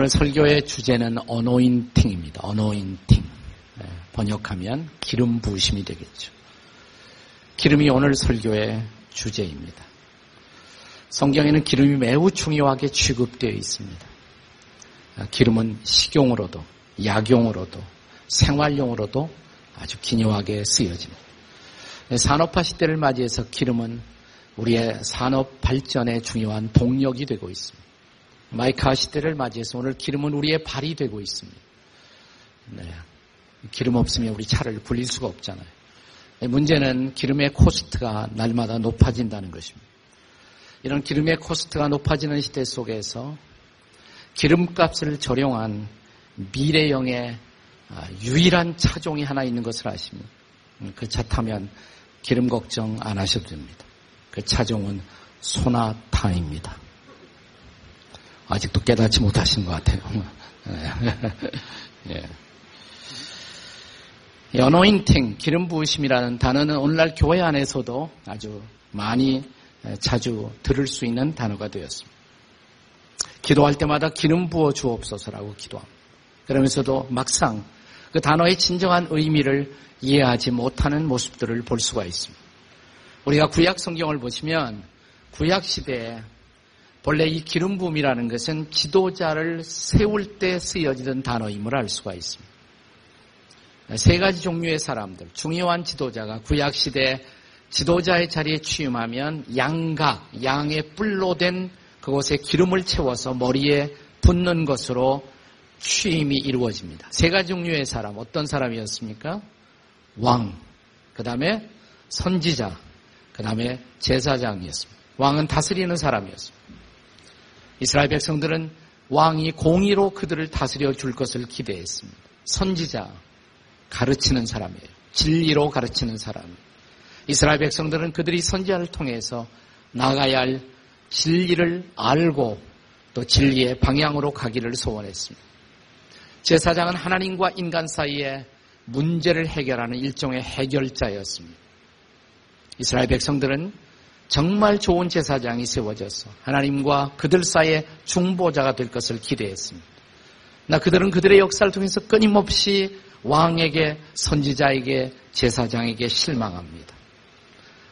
오늘 설교의 주제는 어노인팅입니다. 어노인팅. 네, 번역하면 기름 부으심이 되겠죠. 기름이 오늘 설교의 주제입니다. 성경에는 기름이 매우 중요하게 취급되어 있습니다. 기름은 식용으로도, 약용으로도, 생활용으로도 아주 기묘하게 쓰여집니다. 산업화 시대를 맞이해서 기름은 우리의 산업 발전에 중요한 동력이 되고 있습니다. 마이카 시 대를 맞이해서 오늘 기름은 우리의 발이 되고 있습니다. 네. 기름 없으면 우리 차를 굴릴 수가 없잖아요. 문제는 기름의 코스트가 날마다 높아진다는 것입니다. 이런 기름의 코스트가 높아지는 시대 속에서 기름값을 절약한 미래형의 아, 유일한 차종이 하나 있는 것을 아십니다. 그 차 타면 기름 걱정 안 하셔도 됩니다. 그 차종은 소나타입니다. 아직도 깨닫지 못하신 것 같아요. 예. 연어인팅, 기름 부으심이라는 단어는 오늘날 교회 안에서도 아주 많이 자주 들을 수 있는 단어가 되었습니다. 기도할 때마다 기름 부어 주옵소서라고 기도합니다. 그러면서도 막상 그 단어의 진정한 의미를 이해하지 못하는 모습들을 볼 수가 있습니다. 우리가 구약 성경을 보시면 구약 시대에 본래 이 기름 부음이라는 것은 지도자를 세울 때 쓰여지던 단어임을 알 수가 있습니다. 세 가지 종류의 사람들, 중요한 지도자가 구약 시대 지도자의 자리에 취임하면 양각, 양의 뿔로 된 그곳에 기름을 채워서 머리에 붓는 것으로 취임이 이루어집니다. 세 가지 종류의 사람, 어떤 사람이었습니까? 왕, 그 다음에 선지자, 그 다음에 제사장이었습니다. 왕은 다스리는 사람이었습니다. 이스라엘 백성들은 왕이 공의로 그들을 다스려 줄 것을 기대했습니다. 선지자, 가르치는 사람이에요. 진리로 가르치는 사람. 이스라엘 백성들은 그들이 선지자를 통해서 나가야 할 진리를 알고 또 진리의 방향으로 가기를 소원했습니다. 제사장은 하나님과 인간 사이에 문제를 해결하는 일종의 해결자였습니다. 이스라엘 백성들은 정말 좋은 제사장이 세워져서 하나님과 그들 사이에 중보자가 될 것을 기대했습니다. 나 그들은 그들의 역사를 통해서 끊임없이 왕에게 선지자에게 제사장에게 실망합니다.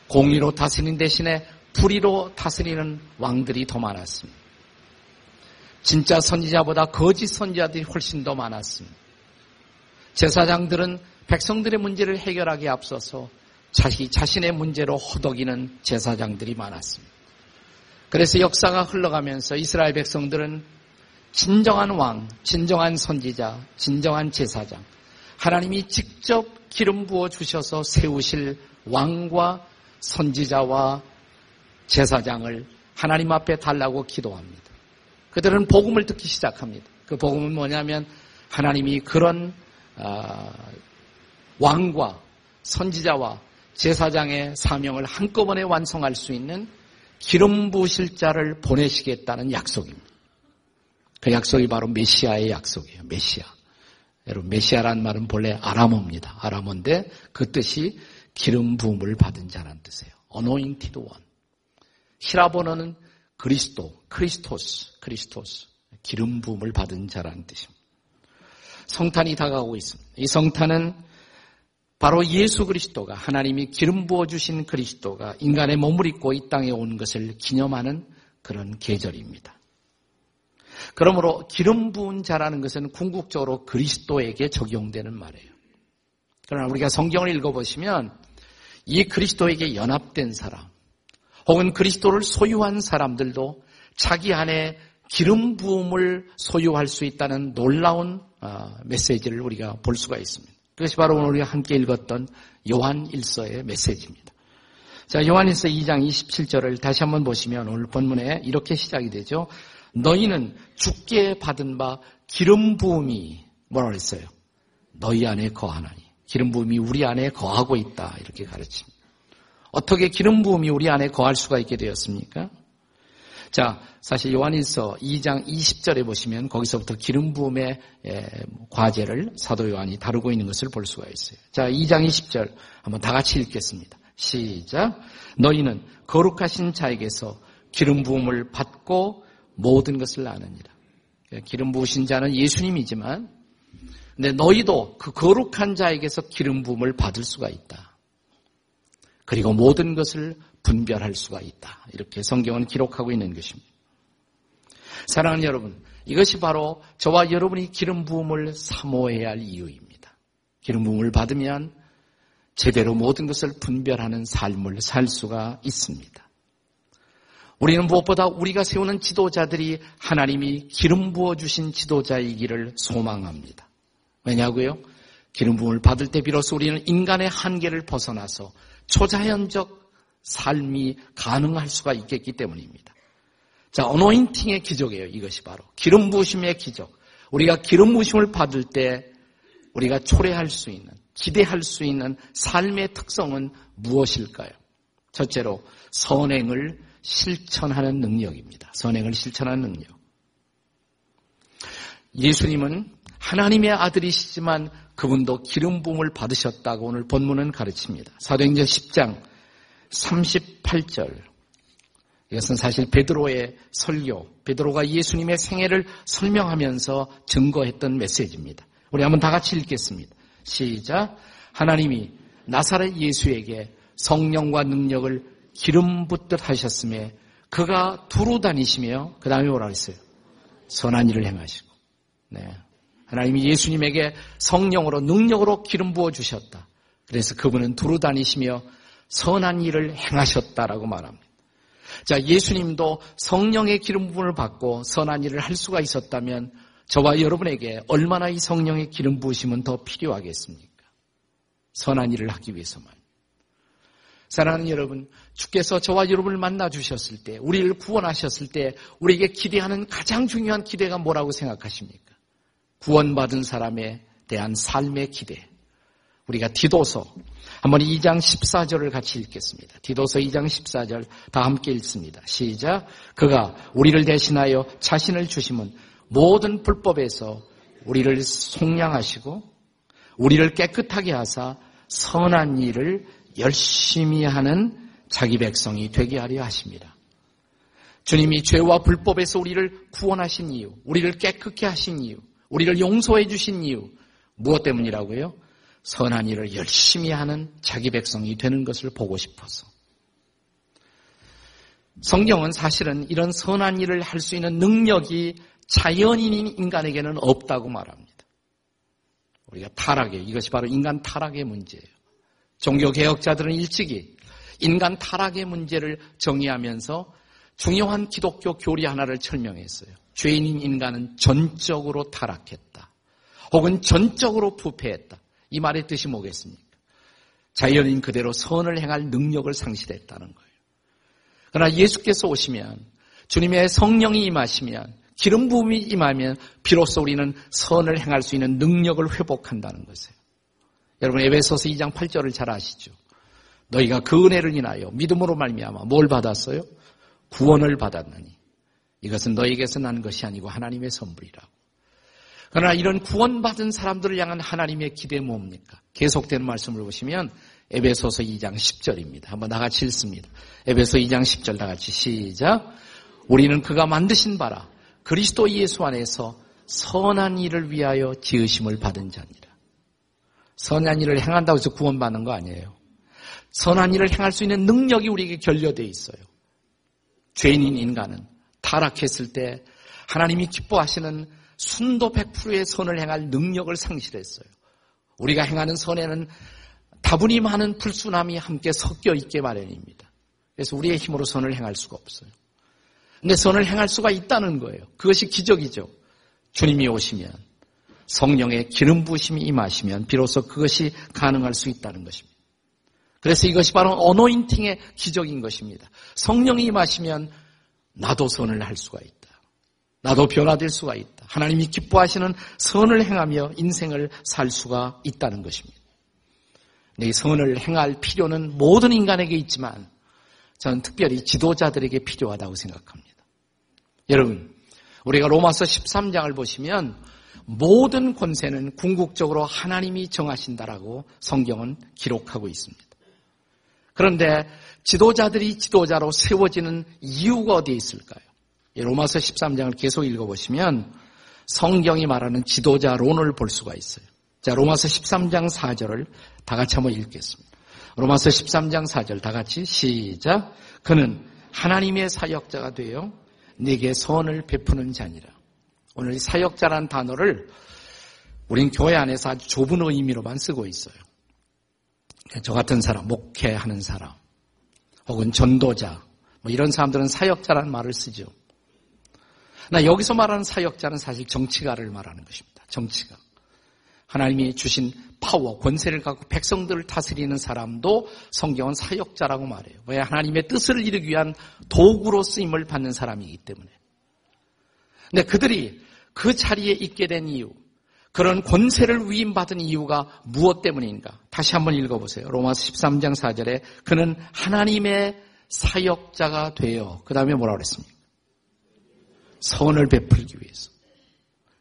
공의로 다스리는 대신에 불의로 다스리는 왕들이 더 많았습니다. 진짜 선지자보다 거짓 선지자들이 훨씬 더 많았습니다. 제사장들은 백성들의 문제를 해결하기에 앞서서 자기 자신의 문제로 허덕이는 제사장들이 많았습니다. 그래서 역사가 흘러가면서 이스라엘 백성들은 진정한 왕, 진정한 선지자, 진정한 제사장, 하나님이 직접 기름 부어 주셔서 세우실 왕과 선지자와 제사장을 하나님 앞에 달라고 기도합니다. 그들은 복음을 듣기 시작합니다. 그 복음은 뭐냐면 하나님이 그런 아, 왕과 선지자와 제사장의 사명을 한꺼번에 완성할 수 있는 기름 부으실 자를 보내시겠다는 약속입니다. 그 약속이 바로 메시아의 약속이에요. 메시아. 여러분 메시아라는 말은 본래 아람어입니다. 아람어인데 그 뜻이 기름 부음을 받은 자라는 뜻이에요. Anointed One. 희랍어로는 그리스도, Χριστός, Χριστός. 기름 부음을 받은 자라는 뜻입니다. 성탄이 다가오고 있습니다. 이 성탄은 바로 예수 그리스도가 하나님이 기름 부어 주신 그리스도가 인간의 몸을 입고 이 땅에 온 것을 기념하는 그런 계절입니다. 그러므로 기름 부은 자라는 것은 궁극적으로 그리스도에게 적용되는 말이에요. 그러나 우리가 성경을 읽어보시면 이 그리스도에게 연합된 사람, 혹은 그리스도를 소유한 사람들도 자기 안에 기름 부음을 소유할 수 있다는 놀라운 아, 메시지를 우리가 볼 수가 있습니다. 그것이 바로 오늘 우리가 함께 읽었던 요한 1서의 메시지입니다. 자, 요한 1서 2장 27절을 다시 한번 보시면 오늘 본문에 이렇게 시작이 되죠. 너희는 죽게 받은 바 기름 부음이 뭐라 그랬어요? 너희 안에 거하나니. 기름 부음이 우리 안에 거하고 있다. 이렇게 가르칩니다. 어떻게 기름 부음이 우리 안에 거할 수가 있게 되었습니까? 자, 사실 요한일서 2장 20절에 보시면 거기서부터 기름 부음의 과제를 사도 요한이 다루고 있는 것을 볼 수가 있어요. 자, 2장 20절 한번 다 같이 읽겠습니다. 시작. 너희는 거룩하신 자에게서 기름 부음을 받고 모든 것을 아느니라. 기름 부으신 자는 예수님이지만 근데 너희도 그 거룩한 자에게서 기름 부음을 받을 수가 있다. 그리고 모든 것을 분별할 수가 있다. 이렇게 성경은 기록하고 있는 것입니다. 사랑하는 여러분, 이것이 바로 저와 여러분이 기름 부음을 사모해야 할 이유입니다. 기름 부음을 받으면 제대로 모든 것을 분별하는 삶을 살 수가 있습니다. 우리는 무엇보다 우리가 세우는 지도자들이 하나님이 기름 부어 주신 지도자이기를 소망합니다. 왜냐고요? 기름 부음을 받을 때 비로소 우리는 인간의 한계를 벗어나서 초자연적 삶이 가능할 수가 있겠기 때문입니다. 자, 어노인팅의 기적이에요. 이것이 바로 기름 부으심의 기적. 우리가 기름 부으심을 받을 때 우리가 초래할 수 있는, 기대할 수 있는 삶의 특성은 무엇일까요? 첫째로 선행을 실천하는 능력입니다. 선행을 실천하는 능력. 예수님은 하나님의 아들이시지만 그분도 기름 부음을 받으셨다고 오늘 본문은 가르칩니다. 사도행전 10장 38절. 이것은 사실 베드로의 설교, 베드로가 예수님의 생애를 설명하면서 증거했던 메시지입니다. 우리 한번 다 같이 읽겠습니다. 시작. 하나님이 나사렛 예수에게 성령과 능력을 기름 붓듯 하셨음에 그가 두루 다니시며 그 다음에 뭐라 그랬어요? 선한 일을 행하시고. 네. 하나님이 예수님에게 성령으로 능력으로 기름 부어 주셨다. 그래서 그분은 두루 다니시며 선한 일을 행하셨다라고 말합니다. 자, 예수님도 성령의 기름 부음을 받고 선한 일을 할 수가 있었다면 저와 여러분에게 얼마나 이 성령의 기름 부으심은 더 필요하겠습니까? 선한 일을 하기 위해서만. 사랑하는 여러분, 주께서 저와 여러분을 만나 주셨을 때, 우리를 구원하셨을 때, 우리에게 기대하는 가장 중요한 기대가 뭐라고 생각하십니까? 구원받은 사람에 대한 삶의 기대. 우리가 디도서, 한번 2장 14절을 같이 읽겠습니다. 디도서 2장 14절 다 함께 읽습니다. 시작. 그가 우리를 대신하여 자신을 주심은 모든 불법에서 우리를 속량하시고 우리를 깨끗하게 하사 선한 일을 열심히 하는 자기 백성이 되게 하려 하십니다. 주님이 죄와 불법에서 우리를 구원하신 이유, 우리를 깨끗게 하신 이유, 우리를 용서해 주신 이유, 무엇 때문이라고요? 선한 일을 열심히 하는 자기 백성이 되는 것을 보고 싶어서. 성경은 사실은 이런 선한 일을 할 수 있는 능력이 자연인인 인간에게는 없다고 말합니다. 우리가 타락에, 이것이 바로 인간 타락의 문제예요. 종교 개혁자들은 일찍이 인간 타락의 문제를 정의하면서 중요한 기독교 교리 하나를 설명했어요. 죄인인 인간은 전적으로 타락했다. 혹은 전적으로 부패했다. 이 말의 뜻이 뭐겠습니까? 자연인 그대로 선을 행할 능력을 상실했다는 거예요. 그러나 예수께서 오시면 주님의 성령이 임하시면 기름 부음이 임하면 비로소 우리는 선을 행할 수 있는 능력을 회복한다는 것이에요. 여러분 에베소서 2장 8절을 잘 아시죠? 너희가 그 은혜를 인하여 믿음으로 말미암아 뭘 받았어요? 구원을 받았느니 이것은 너희에게서 난 것이 아니고 하나님의 선물이라고. 그러나 이런 구원받은 사람들을 향한 하나님의 기대 뭡니까? 계속되는 말씀을 보시면 에베소서 2장 10절입니다. 한번 다 같이 읽습니다. 에베소 2장 10절 다 같이 시작. 우리는 그가 만드신 바라 그리스도 예수 안에서 선한 일을 위하여 지으심을 받은 자니라. 선한 일을 행한다고 해서 구원받는 거 아니에요. 선한 일을 행할 수 있는 능력이 우리에게 결여되어 있어요. 죄인인 인간은 타락했을 때 하나님이 기뻐하시는 순도 100%의 선을 행할 능력을 상실했어요. 우리가 행하는 선에는 다분히 많은 불순함이 함께 섞여 있게 마련입니다. 그래서 우리의 힘으로 선을 행할 수가 없어요. 근데 선을 행할 수가 있다는 거예요. 그것이 기적이죠. 주님이 오시면 성령의 기름 부심이 임하시면 비로소 그것이 가능할 수 있다는 것입니다. 그래서 이것이 바로 어노인팅의 기적인 것입니다. 성령이 임하시면 나도 선을 할 수가 있다. 나도 변화될 수가 있다. 하나님이 기뻐하시는 선을 행하며 인생을 살 수가 있다는 것입니다. 이 선을 행할 필요는 모든 인간에게 있지만 저는 특별히 지도자들에게 필요하다고 생각합니다. 여러분, 우리가 로마서 13장을 보시면 모든 권세는 궁극적으로 하나님이 정하신다라고 성경은 기록하고 있습니다. 그런데 지도자들이 지도자로 세워지는 이유가 어디에 있을까요? 로마서 13장을 계속 읽어보시면 성경이 말하는 지도자론을 볼 수가 있어요. 자, 로마서 13장 4절을 다 같이 한번 읽겠습니다. 로마서 13장 4절 다 같이 시작. 그는 하나님의 사역자가 되어 내게 선을 베푸는 자니라. 오늘 이 사역자란 단어를 우린 교회 안에서 아주 좁은 의미로만 쓰고 있어요. 저 같은 사람, 목회하는 사람, 혹은 전도자, 뭐 이런 사람들은 사역자라는 말을 쓰죠. 나 여기서 말하는 사역자는 사실 정치가를 말하는 것입니다. 정치가. 하나님이 주신 파워, 권세를 갖고 백성들을 다스리는 사람도 성경은 사역자라고 말해요. 왜 하나님의 뜻을 이루기 위한 도구로 쓰임을 받는 사람이기 때문에. 근데 그들이 그 자리에 있게 된 이유, 그런 권세를 위임받은 이유가 무엇 때문인가? 다시 한번 읽어보세요. 로마서 13장 4절에 그는 하나님의 사역자가 되어 그 다음에 뭐라 그랬습니까? 선을 베풀기 위해서.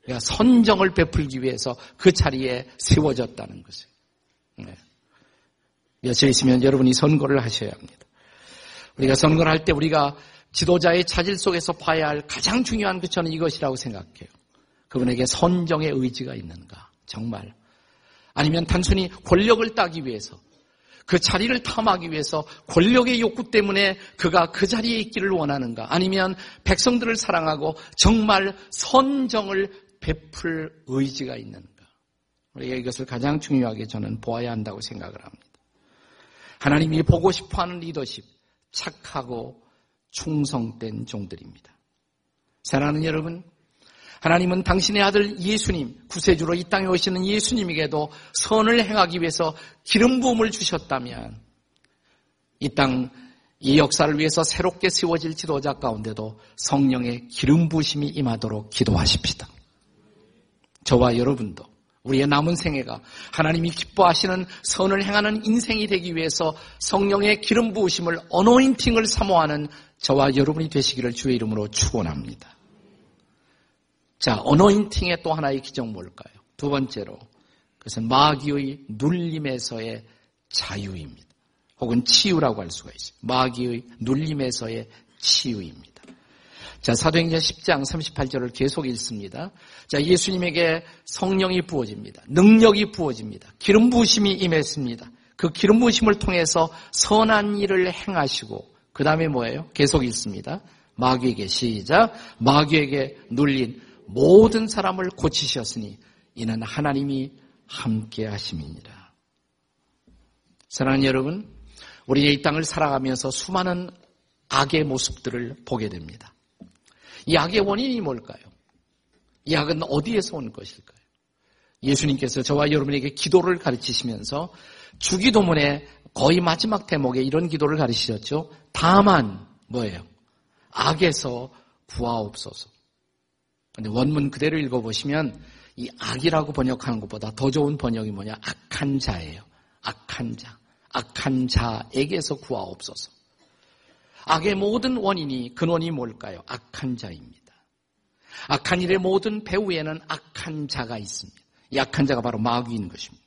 그러니까 선정을 베풀기 위해서 그 자리에 세워졌다는 것이에요. 네. 여쳐 있으면 여러분이 선거를 하셔야 합니다. 우리가 선거를 할 때 우리가 지도자의 자질 속에서 봐야 할 가장 중요한 그 저는 이것이라고 생각해요. 그분에게 선정의 의지가 있는가? 정말. 아니면 단순히 권력을 따기 위해서 그 자리를 탐하기 위해서 권력의 욕구 때문에 그가 그 자리에 있기를 원하는가? 아니면 백성들을 사랑하고 정말 선정을 베풀 의지가 있는가? 우리가 이것을 가장 중요하게 저는 보아야 한다고 생각을 합니다. 하나님이 보고 싶어 하는 리더십, 착하고 충성된 종들입니다. 사랑하는 여러분, 하나님은 당신의 아들 예수님, 구세주로 이 땅에 오시는 예수님에게도 선을 행하기 위해서 기름 부음을 주셨다면 이 땅, 이 역사를 위해서 새롭게 세워질 지도자 가운데도 성령의 기름 부심이 임하도록 기도하십시다. 저와 여러분도 우리의 남은 생애가 하나님이 기뻐하시는 선을 행하는 인생이 되기 위해서 성령의 기름 부으심을 어노인팅을 사모하는 저와 여러분이 되시기를 주의 이름으로 축원합니다. 자, 어노인팅의 또 하나의 기적 뭘까요? 두 번째로 그것은 마귀의 눌림에서의 자유입니다. 혹은 치유라고 할 수가 있어요. 마귀의 눌림에서의 치유입니다. 자, 사도행전 10장 38절을 계속 읽습니다. 자, 예수님에게 성령이 부어집니다. 능력이 부어집니다. 기름 부으심이 임했습니다. 그 기름 부으심을 통해서 선한 일을 행하시고 그 다음에 뭐예요? 계속 읽습니다. 마귀에게 시작. 마귀에게 눌린 모든 사람을 고치셨으니 이는 하나님이 함께 하심이니라. 사랑하는 여러분, 우리 이 땅을 살아가면서 수많은 악의 모습들을 보게 됩니다. 이 악의 원인이 뭘까요? 이 악은 어디에서 온 것일까요? 예수님께서 저와 여러분에게 기도를 가르치시면서 주기도문의 거의 마지막 대목에 이런 기도를 가르치셨죠. 다만 뭐예요? 악에서 구하옵소서. 근데 원문 그대로 읽어보시면 이 악이라고 번역하는 것보다 더 좋은 번역이 뭐냐? 악한 자예요. 악한 자. 악한 자에게서 구하옵소서. 악의 모든 원인이 근원이 뭘까요? 악한 자입니다. 악한 일의 모든 배후에는 악한 자가 있습니다. 이 악한 자가 바로 마귀인 것입니다.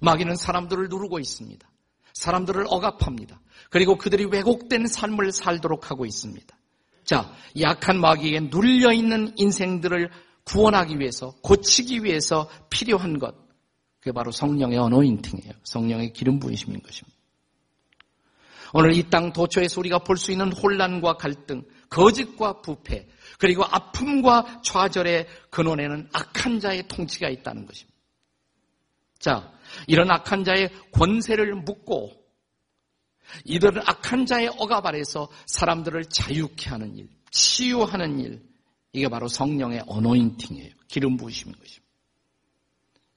마귀는 사람들을 누르고 있습니다. 사람들을 억압합니다. 그리고 그들이 왜곡된 삶을 살도록 하고 있습니다. 자, 약한 마귀에 눌려 있는 인생들을 구원하기 위해서, 고치기 위해서 필요한 것. 그게 바로 성령의 어노인팅이에요. 성령의 기름 부으심인 것입니다. 오늘 이 땅 도처에서 우리가 볼 수 있는 혼란과 갈등, 거짓과 부패, 그리고 아픔과 좌절의 근원에는 악한 자의 통치가 있다는 것입니다. 자, 이런 악한 자의 권세를 묻고 이들은 악한 자의 억압 아래서 사람들을 자유케 하는 일, 치유하는 일, 이게 바로 성령의 어노인팅이에요. 기름 부으심인 것입니다.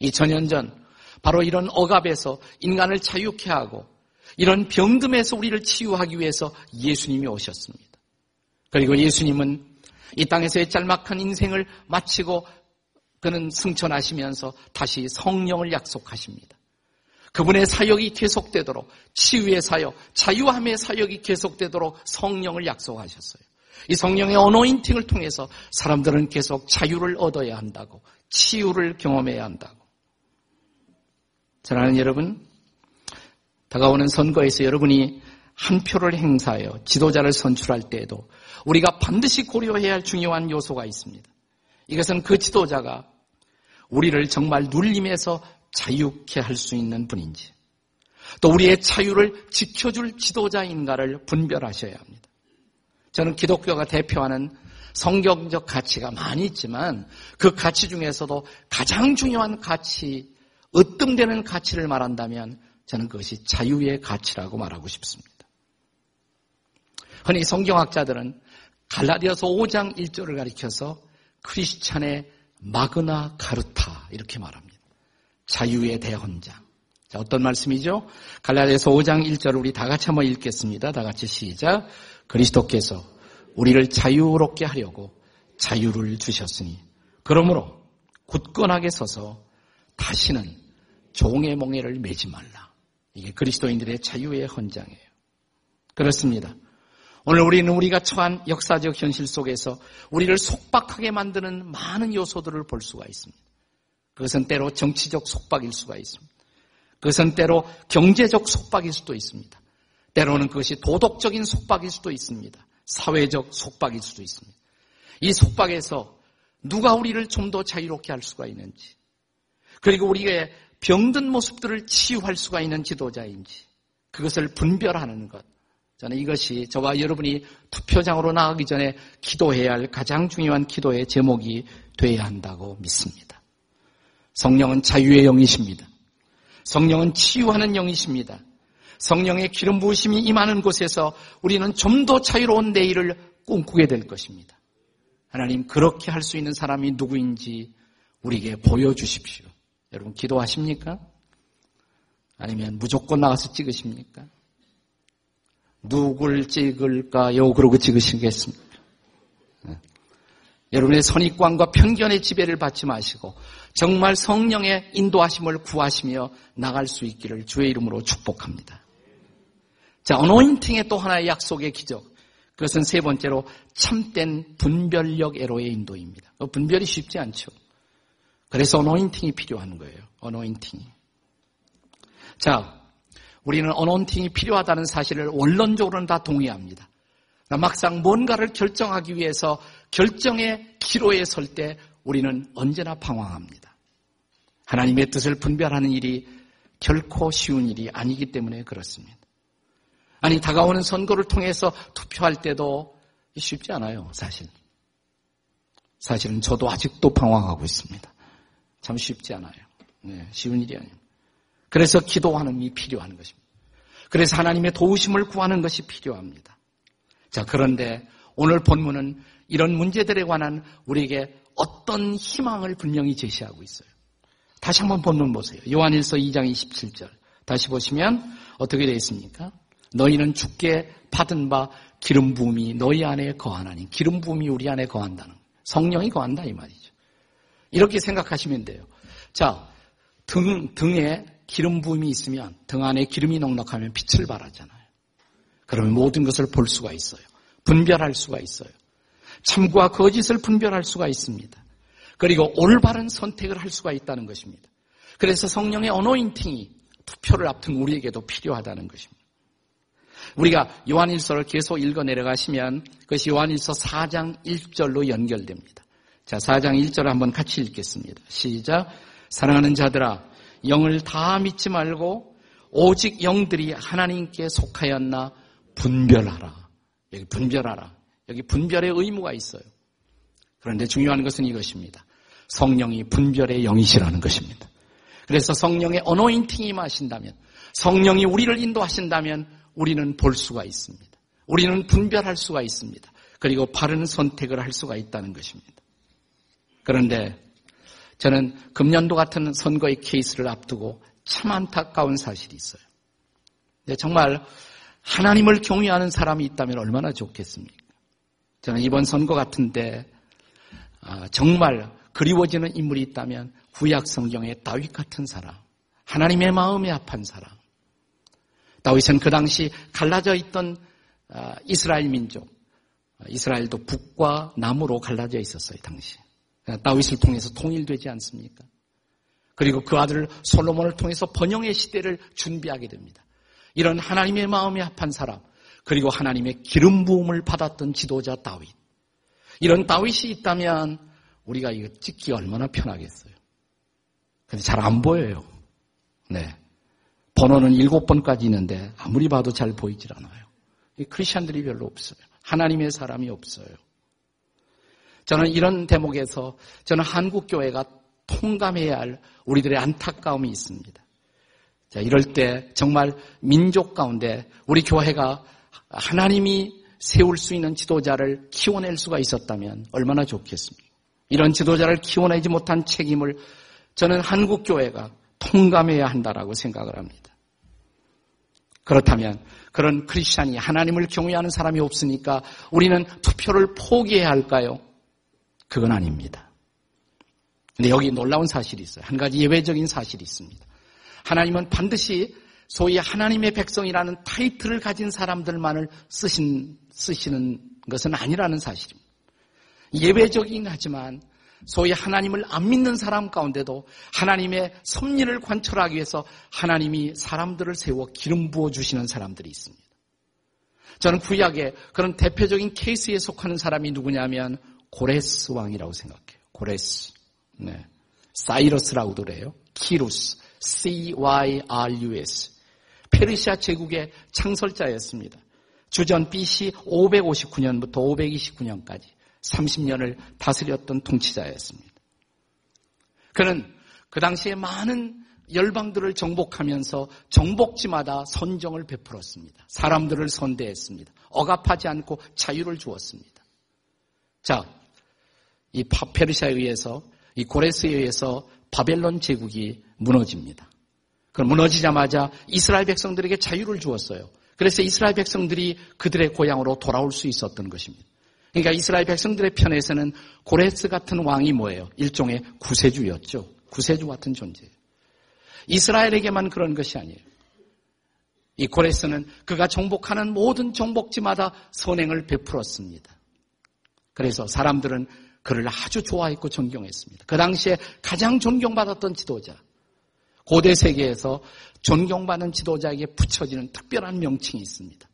2000년 전 바로 이런 억압에서 인간을 자유케 하고 이런 병듦에서 우리를 치유하기 위해서 예수님이 오셨습니다. 그리고 예수님은 이 땅에서의 짤막한 인생을 마치고 그는 승천하시면서 다시 성령을 약속하십니다. 그분의 사역이 계속되도록 치유의 사역, 자유함의 사역이 계속되도록 성령을 약속하셨어요. 이 성령의 어노인팅을 통해서 사람들은 계속 자유를 얻어야 한다고, 치유를 경험해야 한다고. 사랑하는 여러분, 다가오는 선거에서 여러분이 한 표를 행사하여 지도자를 선출할 때에도 우리가 반드시 고려해야 할 중요한 요소가 있습니다. 이것은 그 지도자가 우리를 정말 눌림에서 자유케 할 수 있는 분인지, 또 우리의 자유를 지켜줄 지도자인가를 분별하셔야 합니다. 저는 기독교가 대표하는 성경적 가치가 많이 있지만 그 가치 중에서도 가장 중요한 가치, 으뜸되는 가치를 말한다면 저는 그것이 자유의 가치라고 말하고 싶습니다. 흔히 성경학자들은 갈라디아서 5장 1절을 가리켜서 크리스찬의 마그나 카르타 이렇게 말합니다. 자유의 대헌장. 자, 어떤 말씀이죠? 갈라디아서 5장 1절 우리 다 같이 한번 읽겠습니다. 다 같이 시작. 그리스도께서 우리를 자유롭게 하려고 자유를 주셨으니 그러므로 굳건하게 서서 다시는 종의 몽해를 매지 말라. 이게 그리스도인들의 자유의 헌장이에요. 그렇습니다. 오늘 우리는 우리가 처한 역사적 현실 속에서 우리를 속박하게 만드는 많은 요소들을 볼 수가 있습니다. 그것은 때로 정치적 속박일 수가 있습니다. 그것은 때로 경제적 속박일 수도 있습니다. 때로는 그것이 도덕적인 속박일 수도 있습니다. 사회적 속박일 수도 있습니다. 이 속박에서 누가 우리를 좀 더 자유롭게 할 수가 있는지, 그리고 우리의 병든 모습들을 치유할 수가 있는 지도자인지, 그것을 분별하는 것. 저는 이것이 저와 여러분이 투표장으로 나가기 전에 기도해야 할 가장 중요한 기도의 제목이 되어야 한다고 믿습니다. 성령은 자유의 영이십니다. 성령은 치유하는 영이십니다. 성령의 기름 부으심이 임하는 곳에서 우리는 좀 더 자유로운 내일을 꿈꾸게 될 것입니다. 하나님 그렇게 할 수 있는 사람이 누구인지 우리에게 보여주십시오. 여러분 기도하십니까? 아니면 무조건 나가서 찍으십니까? 누굴 찍을까요? 그러고 찍으시겠습니까? 네. 여러분의 선입관과 편견의 지배를 받지 마시고 정말 성령의 인도하심을 구하시며 나갈 수 있기를 주의 이름으로 축복합니다. 자, 어노인팅의 또 하나의 약속의 기적. 그것은 세 번째로 참된 분별력 애로의 인도입니다. 그 분별이 쉽지 않죠. 그래서 어노인팅이 필요한 거예요. 어노인팅이. 자, 우리는 어논팅이 필요하다는 사실을 원론적으로는 다 동의합니다. 막상 뭔가를 결정하기 위해서 결정의 기로에 설 때 우리는 언제나 방황합니다. 하나님의 뜻을 분별하는 일이 결코 쉬운 일이 아니기 때문에 그렇습니다. 아니, 다가오는 선거를 통해서 투표할 때도 쉽지 않아요, 사실. 사실은 저도 아직도 방황하고 있습니다. 참 쉽지 않아요. 네, 쉬운 일이 아니에요. 그래서 기도하는 게 필요한 것입니다. 그래서 하나님의 도우심을 구하는 것이 필요합니다. 자, 그런데 오늘 본문은 이런 문제들에 관한 우리에게 어떤 희망을 분명히 제시하고 있어요. 다시 한번 본문 보세요. 요한일서 2장 27절. 다시 보시면 어떻게 되어 있습니까? 너희는 죽게 받은 바 기름 부음이 너희 안에 거하나니 기름 부음이 우리 안에 거한다는 성령이 거한다 이 말이죠. 이렇게 생각하시면 돼요. 자, 등 등에 기름 부음이 있으면 등 안에 기름이 넉넉하면 빛을 발하잖아요. 그러면 모든 것을 볼 수가 있어요. 분별할 수가 있어요. 참과 거짓을 분별할 수가 있습니다. 그리고 올바른 선택을 할 수가 있다는 것입니다. 그래서 성령의 어노인팅이 투표를 앞둔 우리에게도 필요하다는 것입니다. 우리가 요한일서를 계속 읽어 내려가시면 그것이 요한일서 4장 1절로 연결됩니다. 자, 4장 1절 한번 같이 읽겠습니다. 시작. 사랑하는 자들아, 영을 다 믿지 말고 오직 영들이 하나님께 속하였나 분별하라. 여기 분별하라. 여기 분별의 의무가 있어요. 그런데 중요한 것은 이것입니다. 성령이 분별의 영이시라는 것입니다. 그래서 성령의 어노인팅이 마신다면, 성령이 우리를 인도하신다면 우리는 볼 수가 있습니다. 우리는 분별할 수가 있습니다. 그리고 바른 선택을 할 수가 있다는 것입니다. 그런데 저는 금년도 같은 선거의 케이스를 앞두고 참 안타까운 사실이 있어요. 정말 하나님을 경외하는 사람이 있다면 얼마나 좋겠습니까? 저는 이번 선거 같은데 아, 정말 그리워지는 인물이 있다면 구약 성경의 다윗 같은 사람, 하나님의 마음에 합한 사람. 다윗은 그 당시 갈라져 있던 아, 이스라엘 민족, 이스라엘도 북과 남으로 갈라져 있었어요, 당시. 다윗을 통해서 통일되지 않습니까? 그리고 그 아들 솔로몬을 통해서 번영의 시대를 준비하게 됩니다. 이런 하나님의 마음에 합한 사람, 그리고 하나님의 기름 부음을 받았던 지도자 다윗. 이런 다윗이 있다면 우리가 이거 찍기 얼마나 편하겠어요. 근데 잘 안 보여요. 네. 번호는 일곱 번까지 있는데 아무리 봐도 잘 보이질 않아요. 크리스천들이 별로 없어요. 하나님의 사람이 없어요. 저는 이런 대목에서 저는 한국 교회가 통감해야 할 우리들의 안타까움이 있습니다. 자, 이럴 때 정말 민족 가운데 우리 교회가 하나님이 세울 수 있는 지도자를 키워낼 수가 있었다면 얼마나 좋겠습니까? 이런 지도자를 키워내지 못한 책임을 저는 한국 교회가 통감해야 한다라고 생각을 합니다. 그렇다면 그런 크리스찬이 하나님을 경외하는 사람이 없으니까 우리는 투표를 포기해야 할까요? 그건 아닙니다. 근데 여기 놀라운 사실이 있어요. 한 가지 예외적인 사실이 있습니다. 하나님은 반드시 소위 하나님의 백성이라는 타이틀을 가진 사람들만을 쓰신, 쓰시는 것은 아니라는 사실입니다. 예외적이긴 하지만 소위 하나님을 안 믿는 사람 가운데도 하나님의 섭리를 관철하기 위해서 하나님이 사람들을 세워 기름 부어 주시는 사람들이 있습니다. 저는 구약에 그런 대표적인 케이스에 속하는 사람이 누구냐면 고레스 왕이라고 생각해요. 고레스. 네. Cyrus라고도 그래요. 키루스. C-Y-R-U-S. 페르시아 제국의 창설자였습니다. 주전 BC 559년부터 529년까지 30년을 다스렸던 통치자였습니다. 그는 그 당시에 많은 열방들을 정복하면서 정복지마다 선정을 베풀었습니다. 사람들을 선대했습니다. 억압하지 않고 자유를 주었습니다. 자, 이 페르시아에 의해서 이 고레스에 의해서 바벨론 제국이 무너집니다. 그 무너지자마자 이스라엘 백성들에게 자유를 주었어요. 그래서 이스라엘 백성들이 그들의 고향으로 돌아올 수 있었던 것입니다. 그러니까 이스라엘 백성들의 편에서는 고레스 같은 왕이 뭐예요? 일종의 구세주였죠. 구세주 같은 존재예요. 이스라엘에게만 그런 것이 아니에요. 이 고레스는 그가 정복하는 모든 정복지마다 선행을 베풀었습니다. 그래서 사람들은 그를 아주 좋아했고 존경했습니다. 그 당시에 가장 존경받았던 지도자. 고대 세계에서 존경받는 지도자에게 붙여지는 특별한 명칭이 있습니다.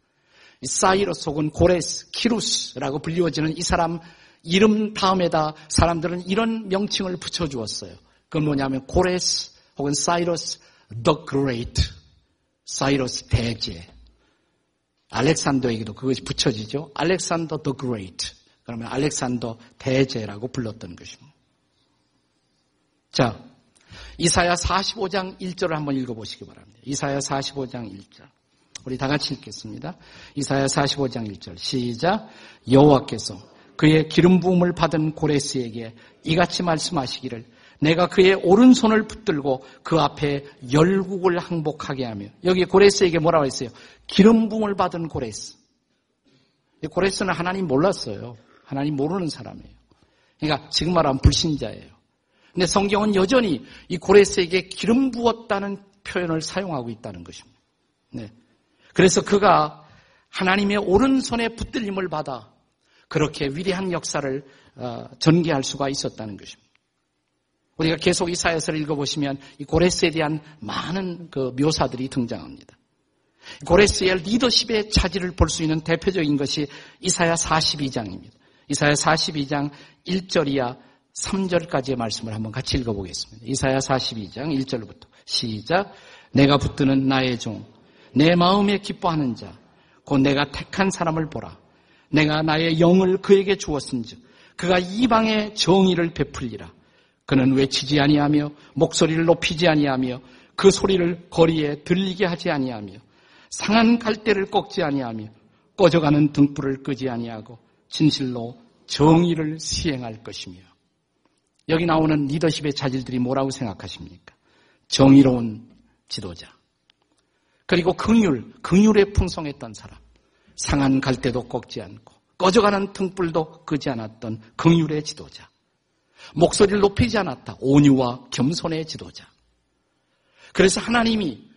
사이러스 혹은 고레스, 키루스라고 불리워지는 이 사람 이름 다음에다 사람들은 이런 명칭을 붙여주었어요. 그건 뭐냐면 고레스 혹은 사이러스 the great, 사이러스 대제. 알렉산더에게도 그것이 붙여지죠. 알렉산더 the great. 그러면 알렉산더 대제라고 불렀던 것입니다. 자, 이사야 45장 1절을 한번 읽어보시기 바랍니다. 이사야 45장 1절. 우리 다 같이 읽겠습니다. 이사야 45장 1절. 시작. 여호와께서 그의 기름 부음을 받은 고레스에게 이같이 말씀하시기를 내가 그의 오른손을 붙들고 그 앞에 열국을 항복하게 하며 여기 고레스에게 뭐라고 했어요? 기름 부음을 받은 고레스. 고레스는 하나님 몰랐어요. 하나님 모르는 사람이에요. 그러니까 지금 말하면 불신자예요. 근데 성경은 여전히 이 고레스에게 기름 부었다는 표현을 사용하고 있다는 것입니다. 네. 그래서 그가 하나님의 오른손에 붙들림을 받아 그렇게 위대한 역사를 어, 전개할 수가 있었다는 것입니다. 우리가 계속 이사야서를 읽어보시면 이 고레스에 대한 많은 그 묘사들이 등장합니다. 고레스의 리더십의 차지를 볼수 있는 대표적인 것이 이사야 42장입니다. 이사야 42장 1절이야 3절까지의 말씀을 한번 같이 읽어보겠습니다. 이사야 42장 1절부터 시작. 내가 붙드는 나의 종, 내 마음에 기뻐하는 자, 곧 내가 택한 사람을 보라. 내가 나의 영을 그에게 주었은즉 그가 이방의 정의를 베풀리라. 그는 외치지 아니하며 목소리를 높이지 아니하며 그 소리를 거리에 들리게 하지 아니하며 상한 갈대를 꺾지 아니하며 꺼져가는 등불을 끄지 아니하고 진실로 정의를 시행할 것이며 여기 나오는 리더십의 자질들이 뭐라고 생각하십니까? 정의로운 지도자. 그리고 긍휼, 긍휼에 풍성했던 사람. 상한 갈대도 꺾지 않고 꺼져가는 등불도 끄지 않았던 긍휼의 지도자. 목소리를 높이지 않았다. 온유와 겸손의 지도자. 그래서 하나님이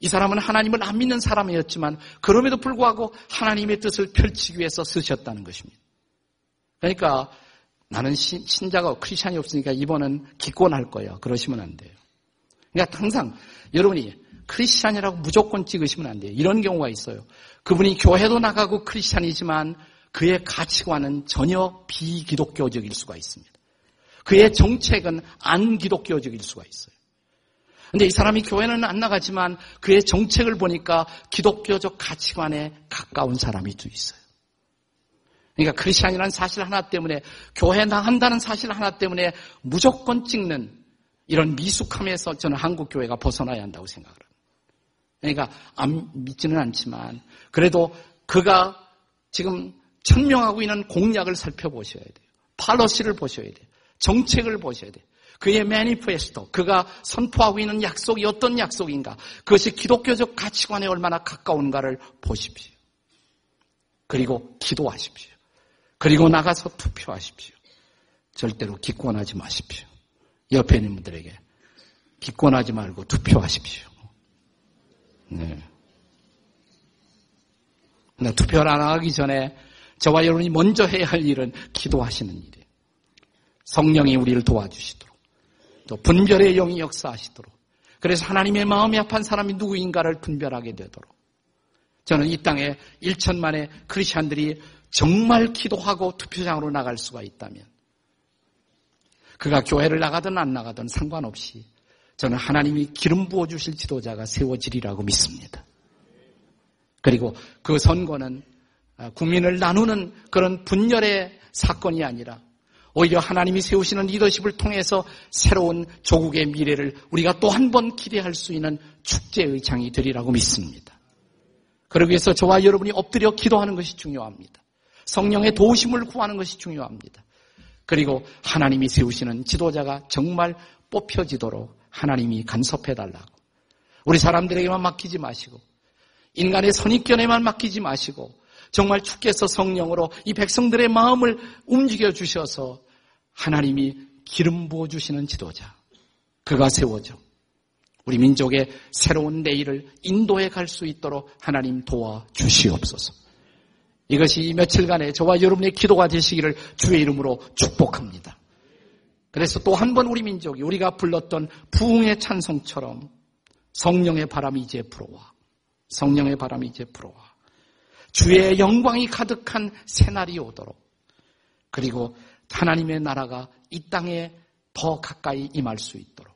이 사람은 하나님을 안 믿는 사람이었지만 그럼에도 불구하고 하나님의 뜻을 펼치기 위해서 쓰셨다는 것입니다. 그러니까 나는 신, 자가 크리스찬이 없으니까 이번은 기권할 거예요. 그러시면 안 돼요. 그러니까 항상 여러분이 크리스찬이라고 무조건 찍으시면 안 돼요. 이런 경우가 있어요. 그분이 교회도 나가고 크리스찬이지만 그의 가치관은 전혀 비기독교적일 수가 있습니다. 그의 정책은 안 기독교적일 수가 있어요. 근데 이 사람이 교회는 안 나가지만 그의 정책을 보니까 기독교적 가치관에 가까운 사람이 또 있어요. 그러니까 크리스천이라는 사실 하나 때문에 교회 나간다는 사실 하나 때문에 무조건 찍는 이런 미숙함에서 저는 한국 교회가 벗어나야 한다고 생각을 합니다. 그러니까 안 믿지는 않지만 그래도 그가 지금 천명하고 있는 공약을 살펴보셔야 돼요. 팔러시를 보셔야 돼요. 정책을 보셔야 돼요. 그의 매니페스토, 그가 선포하고 있는 약속이 어떤 약속인가, 그것이 기독교적 가치관에 얼마나 가까운가를 보십시오. 그리고 기도하십시오. 그리고 나가서 투표하십시오. 절대로 기권하지 마십시오. 옆에 있는 분들에게 기권하지 말고 투표하십시오. 네. 네, 투표를 안 하기 전에 저와 여러분이 먼저 해야 할 일은 기도하시는 일이에요. 성령이 우리를 도와주시도록 또 분별의 영이 역사하시도록 그래서 하나님의 마음이 아픈 사람이 누구인가를 분별하게 되도록 저는 이 땅에 1천만의 크리스천들이 정말 기도하고 투표장으로 나갈 수가 있다면 그가 교회를 나가든 안 나가든 상관없이 저는 하나님이 기름 부어 주실 지도자가 세워지리라고 믿습니다. 그리고 그 선거는 아, 국민을 나누는 그런 분열의 사건이 아니라 오히려 하나님이 세우시는 리더십을 통해서 새로운 조국의 미래를 우리가 또 한 번 기대할 수 있는 축제의 장이 되리라고 믿습니다. 그러기 위해서 저와 여러분이 엎드려 기도하는 것이 중요합니다. 성령의 도우심을 구하는 것이 중요합니다. 그리고 하나님이 세우시는 지도자가 정말 뽑혀지도록 하나님이 간섭해 달라고. 우리 사람들에게만 맡기지 마시고 인간의 선입견에만 맡기지 마시고 정말 주께서 성령으로 이 백성들의 마음을 움직여 주셔서 하나님이 기름 부어 주시는 지도자 그가 세워져 우리 민족의 새로운 내일을 인도해 갈 수 있도록 하나님 도와 주시옵소서. 이것이 며칠간의 저와 여러분의 기도가 되시기를 주의 이름으로 축복합니다. 그래서 또 한 번 우리 민족이 우리가 불렀던 부흥의 찬송처럼 성령의 바람이 이제 불어와. 성령의 바람이 이제 불어와. 주의 영광이 가득한 새날이 오도록. 그리고 하나님의 나라가 이 땅에 더 가까이 임할 수 있도록.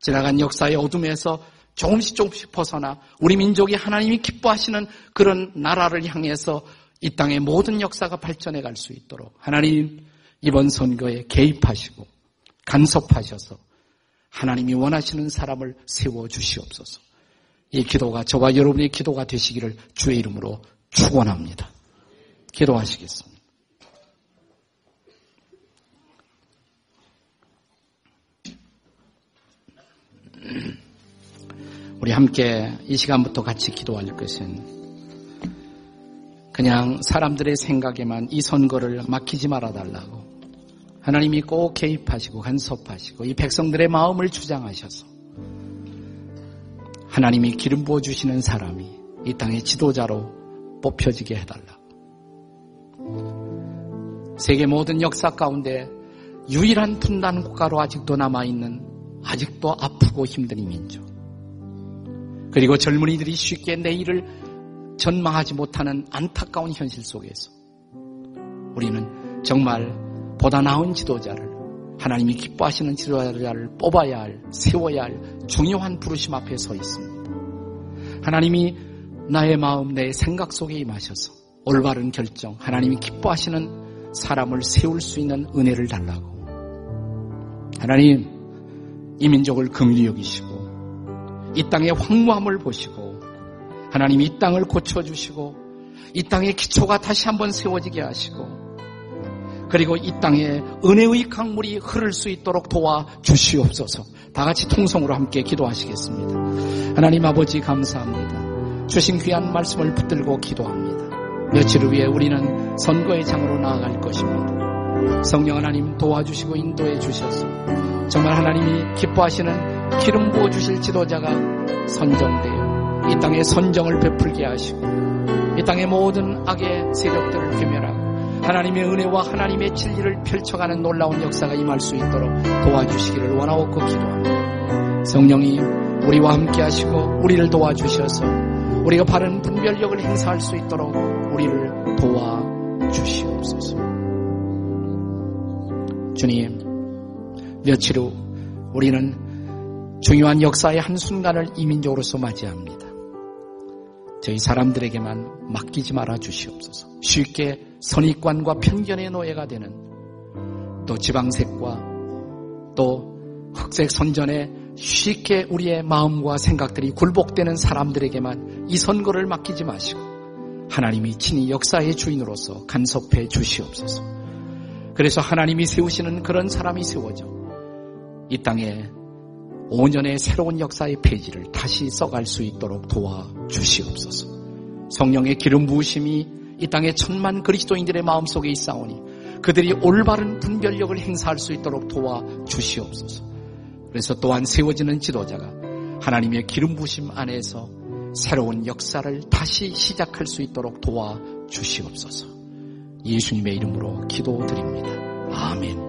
지나간 역사의 어둠에서 조금씩 조금씩 벗어나 우리 민족이 하나님이 기뻐하시는 그런 나라를 향해서 이 땅의 모든 역사가 발전해 갈 수 있도록 하나님 이번 선거에 개입하시고 간섭하셔서 하나님이 원하시는 사람을 세워 주시옵소서. 이 기도가 저와 여러분의 기도가 되시기를 주의 이름으로 축원합니다. 기도하시겠습니다. 우리 함께 이 시간부터 같이 기도할 것은 그냥 사람들의 생각에만 이 선거를 맡기지 말아 달라고 하나님이 꼭 개입하시고 간섭하시고 이 백성들의 마음을 주장하셔서 하나님이 기름 부어 주시는 사람이 이 땅의 지도자로 뽑혀지게 해달라. 세계 모든 역사 가운데 유일한 분단 국가로 아직도 남아 있는 아직도 아프고 힘든 이 민족. 그리고 젊은이들이 쉽게 내일을 전망하지 못하는 안타까운 현실 속에서 우리는 정말 보다 나은 지도자를 하나님이 기뻐하시는 지도자를 뽑아야 할, 세워야 할 중요한 부르심 앞에 서 있습니다. 하나님이 나의 마음, 내 생각 속에 임하셔서 올바른 결정, 하나님이 기뻐하시는 사람을 세울 수 있는 은혜를 달라고. 하나님, 이 민족을 긍휼히 여기시고 이 땅의 황무함을 보시고 하나님 이 땅을 고쳐주시고 이 땅의 기초가 다시 한번 세워지게 하시고 그리고 이 땅에 은혜의 강물이 흐를 수 있도록 도와 주시옵소서. 다 같이 통성으로 함께 기도하시겠습니다. 하나님 아버지 감사합니다. 주신 귀한 말씀을 붙들고 기도합니다. 며칠 후에 우리는 선거의 장으로 나아갈 것입니다. 성령 하나님 도와주시고 인도해 주셔서 정말 하나님이 기뻐하시는 기름 부어 주실 지도자가 선정되어 이 땅에 선정을 베풀게 하시고 이 땅의 모든 악의 세력들을 괴멸하고 하나님의 은혜와 하나님의 진리를 펼쳐가는 놀라운 역사가 임할 수 있도록 도와주시기를 원하옵고 기도합니다. 성령이 우리와 함께 하시고 우리를 도와주셔서 우리가 바른 분별력을 행사할 수 있도록 우리를 도와주시옵소서. 주님, 며칠 후 우리는 중요한 역사의 한순간을 이민족으로서 맞이합니다. 저희 사람들에게만 맡기지 말아 주시옵소서. 쉽게 선입관과 편견의 노예가 되는 또 지방색과 또 흑색 선전에 쉽게 우리의 마음과 생각들이 굴복되는 사람들에게만 이 선거를 맡기지 마시고 하나님이 친히 역사의 주인으로서 간섭해 주시옵소서. 그래서 하나님이 세우시는 그런 사람이 세워져 이 땅에 5년의 새로운 역사의 페이지를 다시 써갈 수 있도록 도와 주시옵소서. 성령의 기름 부으심이 이 땅의 천만 그리스도인들의 마음속에 있사오니 그들이 올바른 분별력을 행사할 수 있도록 도와 주시옵소서. 그래서 또한 세워지는 지도자가 하나님의 기름 부심 안에서 새로운 역사를 다시 시작할 수 있도록 도와 주시옵소서. 예수님의 이름으로 기도드립니다. 아멘.